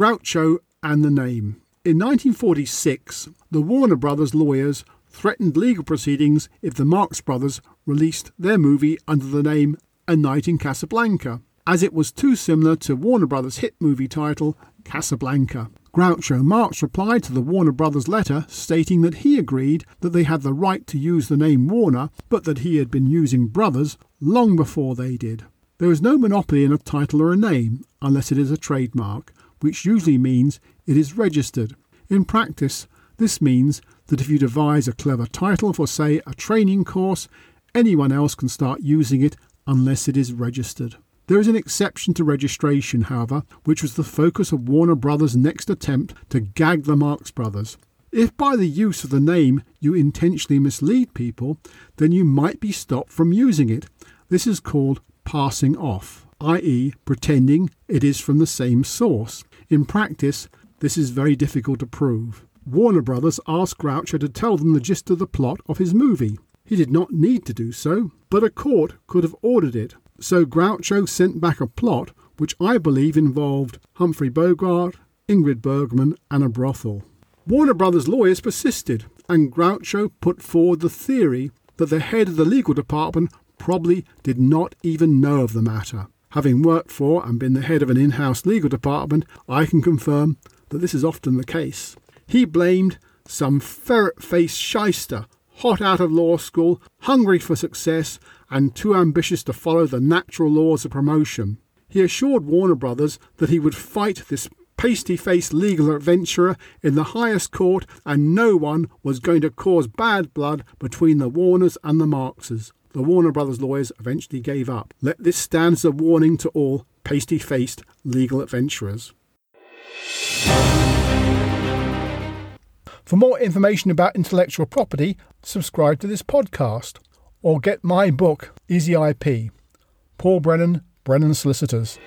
Groucho and the name. In 1946, the Warner Brothers lawyers threatened legal proceedings if the Marx Brothers released their movie under the name A Night in Casablanca, as it was too similar to Warner Brothers' hit movie title Casablanca. Groucho Marx replied to the Warner Brothers letter stating that he agreed that they had the right to use the name Warner, but that he had been using Brothers long before they did. There is no monopoly in a title or a name unless it is a trademark, which usually means it is registered. In practice, this means that if you devise a clever title for, say, a training course, anyone else can start using it unless it is registered. There is an exception to registration, however, which was the focus of Warner Brothers' next attempt to gag the Marx Brothers. If by the use of the name you intentionally mislead people, then you might be stopped from using it. This is called passing off, i.e., pretending it is from the same source. In practice, this is very difficult to prove. Warner Brothers asked Groucho to tell them the gist of the plot of his movie. He did not need to do so, but a court could have ordered it. So Groucho sent back a plot which I believe involved Humphrey Bogart, Ingrid Bergman, and a brothel. Warner Brothers lawyers persisted, and Groucho put forward the theory that the head of the legal department probably did not even know of the matter. Having worked for and been the head of an in house legal department, I can confirm that this is often the case. He blamed some ferret faced shyster, hot out of law school, hungry for success, and too ambitious to follow the natural laws of promotion. He assured Warner Brothers that he would fight this pasty faced legal adventurer in the highest court, and no one was going to cause bad blood between the Warners and the Marxes. The Warner Brothers lawyers eventually gave up. Let this stand as a warning to all pasty faced legal adventurers. For more information about intellectual property, subscribe to this podcast or get my book, Easy IP. Paul Brennan, Brennan Solicitors.